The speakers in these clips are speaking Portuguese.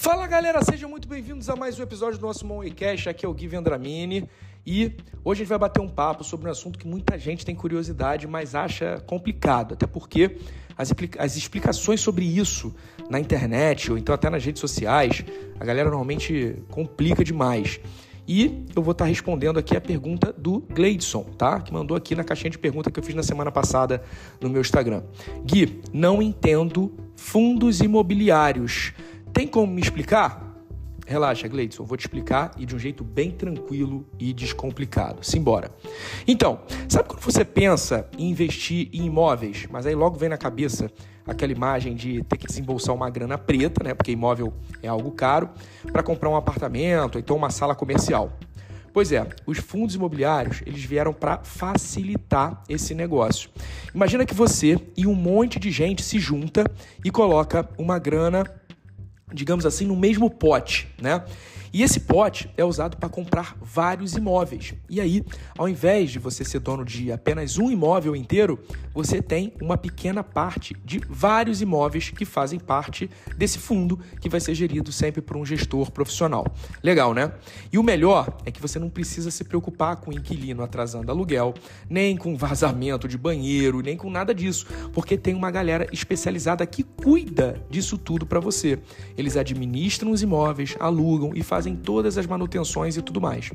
Fala galera, sejam muito bem-vindos a mais um episódio do nosso Moneycast. Aqui é o Gui Vendramini e hoje a gente vai bater um papo sobre um assunto que muita gente tem curiosidade, mas acha complicado, até porque as, as explicações sobre isso na internet ou então até nas redes sociais, a galera normalmente complica demais. E eu vou estar respondendo aqui a pergunta do Gleidson, tá? Que mandou aqui na caixinha de pergunta que eu fiz na semana passada no meu Instagram. Gui, não entendo fundos imobiliários. Tem como me explicar? Relaxa, Gleidson, vou te explicar e de um jeito bem tranquilo e descomplicado. Simbora. Então, sabe quando você pensa em investir em imóveis, mas aí logo vem na cabeça aquela imagem de ter que desembolsar uma grana preta, né? Porque imóvel é algo caro, para comprar um apartamento, ou então uma sala comercial. Pois é, os fundos imobiliários eles vieram para facilitar esse negócio. Imagina que você e um monte de gente se junta e coloca uma grana digamos assim, no mesmo pote, né? E esse pote é usado para comprar vários imóveis. E aí, ao invés de você ser dono de apenas um imóvel inteiro, você tem uma pequena parte de vários imóveis que fazem parte desse fundo que vai ser gerido sempre por um gestor profissional. Legal, né? E o melhor é que você não precisa se preocupar com o inquilino atrasando aluguel, nem com vazamento de banheiro, nem com nada disso, porque tem uma galera especializada que cuida disso tudo para você. Eles administram os imóveis, alugam e fazem fazem todas as manutenções e tudo mais.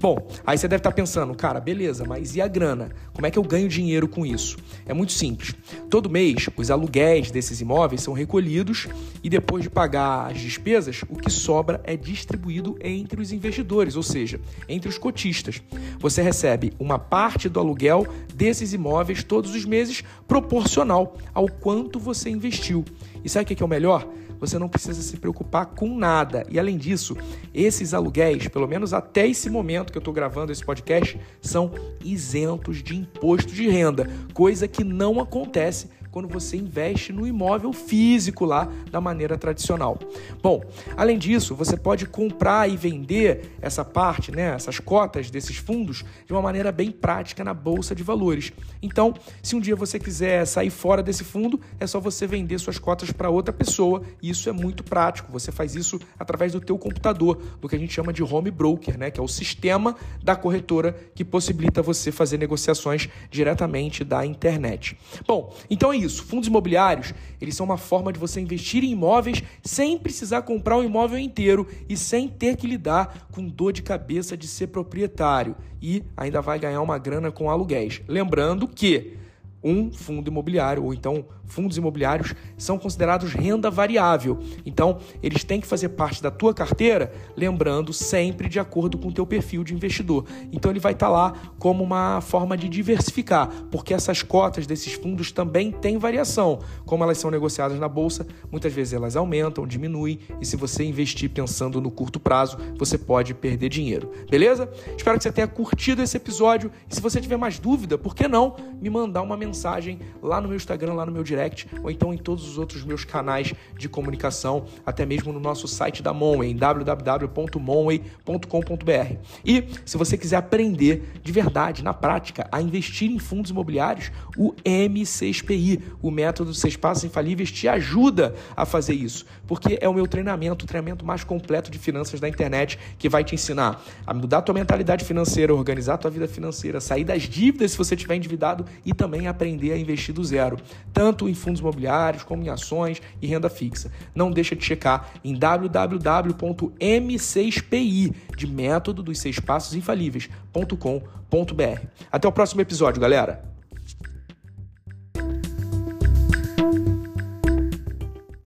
Bom, aí você deve estar pensando, cara, beleza, mas e a grana? Como é que eu ganho dinheiro com isso? É muito simples. Todo mês, os aluguéis desses imóveis são recolhidos e depois de pagar as despesas, o que sobra é distribuído entre os investidores, ou seja, entre os cotistas. Você recebe uma parte do aluguel desses imóveis todos os meses proporcional ao quanto você investiu. E sabe o que é o melhor? Você não precisa se preocupar com nada. E além disso, esses aluguéis, pelo menos até esse momento que eu estou gravando esse podcast, são isentos de imposto de renda, coisa que não acontece quando você investe no imóvel físico lá da maneira tradicional. Bom, além disso, você pode comprar e vender essa parte, né, essas cotas desses fundos de uma maneira bem prática na bolsa de valores. Então, se um dia você quiser sair fora desse fundo, é só você vender suas cotas para outra pessoa. E isso é muito prático. Você faz isso através do teu computador, do que a gente chama de home broker, né, que é o sistema da corretora que possibilita você fazer negociações diretamente da internet. Bom, então é isso isso. Fundos imobiliários, eles são uma forma de você investir em imóveis sem precisar comprar um imóvel inteiro e sem ter que lidar com dor de cabeça de ser proprietário. E ainda vai ganhar uma grana com aluguéis. Lembrando que um fundo imobiliário, ou então fundos imobiliários, são considerados renda variável. Então, eles têm que fazer parte da tua carteira, lembrando sempre de acordo com o teu perfil de investidor. Então, ele vai estar tá lá como uma forma de diversificar, porque essas cotas desses fundos também têm variação. Como elas são negociadas na bolsa, muitas vezes elas aumentam, diminuem, e se você investir pensando no curto prazo, você pode perder dinheiro. Beleza? Espero que você tenha curtido esse episódio. E se você tiver mais dúvida, por que não me mandar uma mensagem? Mensagem lá no meu Instagram, lá no meu direct, ou então em todos os outros meus canais de comunicação, até mesmo no nosso site da Monway, em www.monway.com.br. E se você quiser aprender de verdade, na prática, a investir em fundos imobiliários, o M6PI, o método Seis Passos Infalíveis, te ajuda a fazer isso, porque é o meu treinamento, o treinamento mais completo de finanças da internet, que vai te ensinar a mudar a tua mentalidade financeira, organizar a tua vida financeira, sair das dívidas se você estiver endividado e também aprender aprender a investir do zero, tanto em fundos imobiliários como em ações e renda fixa. Não deixa de checar em www.m6pi de método dos seis passos infalíveis.com.br. Até o próximo episódio, galera.